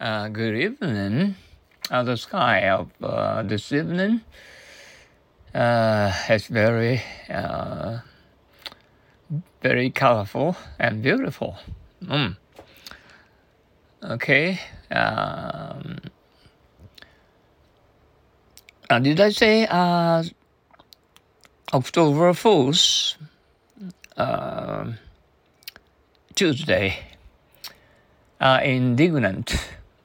Uh, good evening. Uh, the sky of uh, this evening uh, is very, uh, very colorful and beautiful. Mm. Okay. Um, uh, did I say uh, October Fools? Uh, Tuesday. Indignant.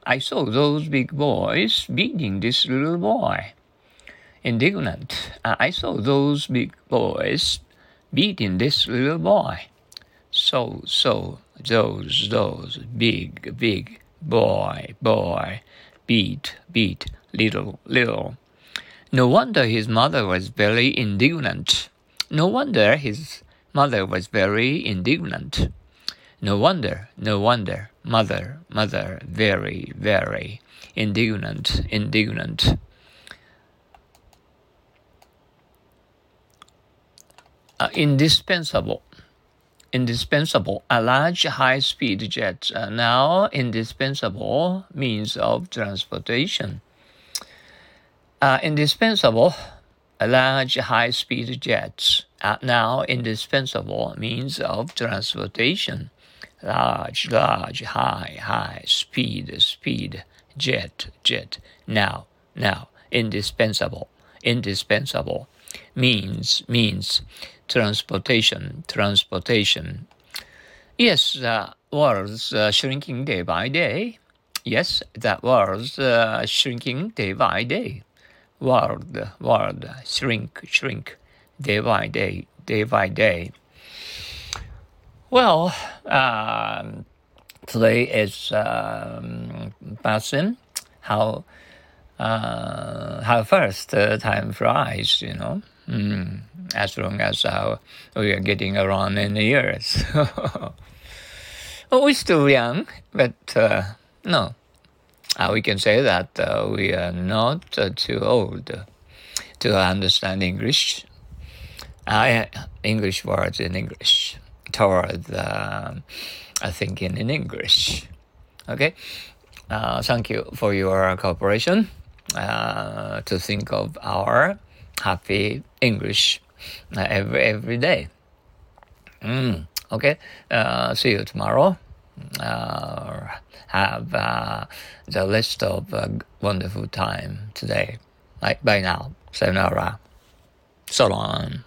I saw those big boys beating this little boy. Indignant. I saw those big boys beating this little boy. So, so, those, those, big, big, boy, boy, beat, beat, little, little. No wonder his mother was very indignant. No wonder his mother was very indignant. No wonder, no wonder, mother, mother, very, very indignant, indignant. Uh, indispensable, indispensable. A large high-speed jet uh, now indispensable means of transportation. Uh, indispensable, a large high-speed jets are now indispensable means of transportation large, large, high, high, speed, speed, jet, jet, now, now, indispensable, indispensable, means, means, transportation, transportation. Yes, the world's uh, shrinking day by day. Yes, that world's uh, shrinking day by day. World, world, shrink, shrink, day by day, day by day. Well, um, today is um, passing. How uh, how first uh, time flies, you know. Mm, as long as uh, we are getting around in the years. well, we're still young, but uh, no, uh, we can say that uh, we are not uh, too old to understand English. English words in English toward uh, thinking in English. Okay, uh, thank you for your cooperation uh, to think of our happy English uh, every every day. Mm, okay, uh, see you tomorrow. Uh, have the list of wonderful time today. Like by now, sayonara, so long.